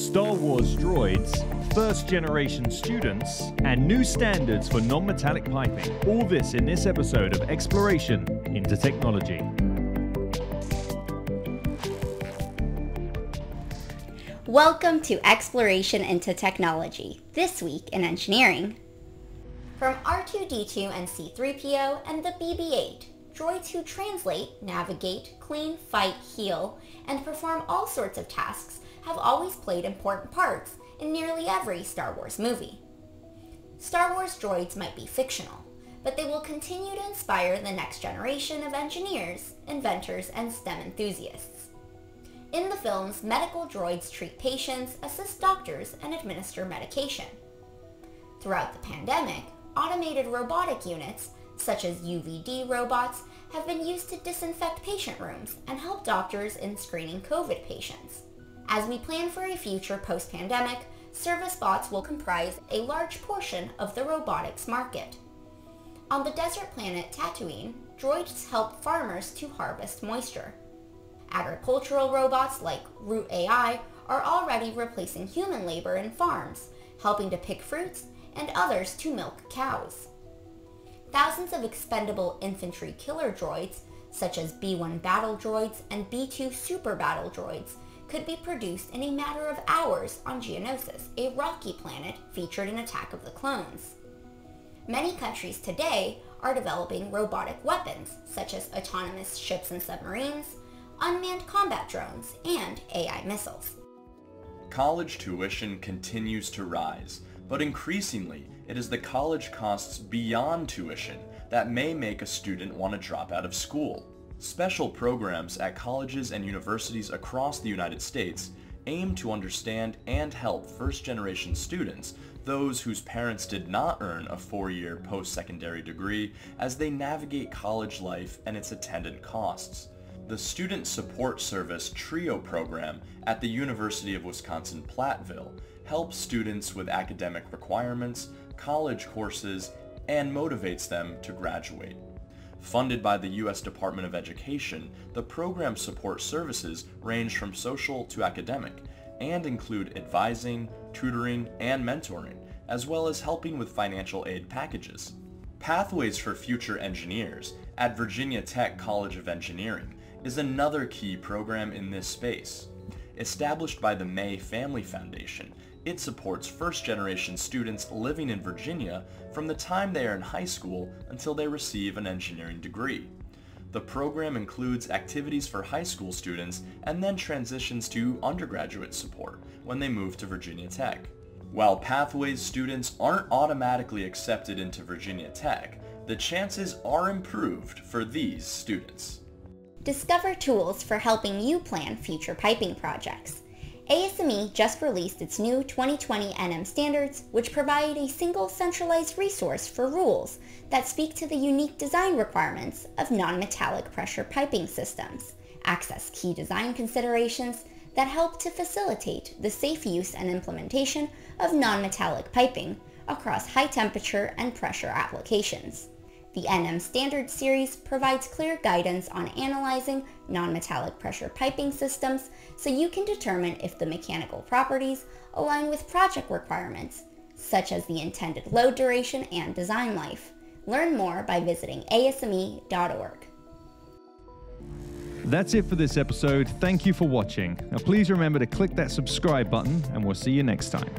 Star Wars droids, first generation students, and new standards for non metallic piping. All this in this episode of Exploration into Technology. Welcome to Exploration into Technology, this week in engineering. From R2-D2 and C-3PO and the BB-8, droids who translate, navigate, clean, fight, heal, and perform all sorts of tasks have always played important parts in nearly every Star Wars movie. Star Wars droids might be fictional, but they will continue to inspire the next generation of engineers, inventors, and STEM enthusiasts. In the films, medical droids treat patients, assist doctors, and administer medication. Throughout the pandemic, automated robotic units, such as UVD robots, have been used to disinfect patient rooms and help doctors in screening COVID patients. As we plan for a future post-pandemic, service bots will comprise a large portion of the robotics market. On the desert planet Tatooine, droids help farmers to harvest moisture. Agricultural robots like Root AI are already replacing human labor in farms, helping to pick fruits and others to milk cows. Thousands of expendable infantry killer droids, such as B-1 battle droids and B-2 super battle droids, could be produced in a matter of hours on Geonosis, a rocky planet featured in Attack of the Clones. Many countries today are developing robotic weapons, such as autonomous ships and submarines, unmanned combat drones, and AI missiles. College tuition continues to rise, but increasingly, it is the college costs beyond tuition that may make a student want to drop out of school. Special programs at colleges and universities across the United States aim to understand and help first-generation students, those whose parents did not earn a four-year post-secondary degree, as they navigate college life and its attendant costs. The Student Support Service TRIO program at the University of Wisconsin-Platteville helps students with academic requirements, college courses, and motivates them to graduate. Funded by the U.S. Department of Education, the program support services range from social to academic and include advising, tutoring, and mentoring, as well as helping with financial aid packages. Pathways for Future Engineers at Virginia Tech College of Engineering is another key program in this space. Established by the May Family Foundation, it supports first-generation students living in Virginia from the time they are in high school until they receive an engineering degree. The program includes activities for high school students and then transitions to undergraduate support when they move to Virginia Tech. While Pathways students aren't automatically accepted into Virginia Tech, the chances are improved for these students. Discover tools for helping you plan future piping projects. ASME just released its new 2020 NM standards, which provide a single centralized resource for rules that speak to the unique design requirements of non-metallic pressure piping systems, access key design considerations that help to facilitate the safe use and implementation of non-metallic piping across high temperature and pressure applications. The NM Standard Series provides clear guidance on analyzing non-metallic pressure piping systems so you can determine if the mechanical properties align with project requirements, such as the intended load duration and design life. Learn more by visiting asme.org. That's it for this episode. Thank you for watching. Now please remember to click that subscribe button and we'll see you next time.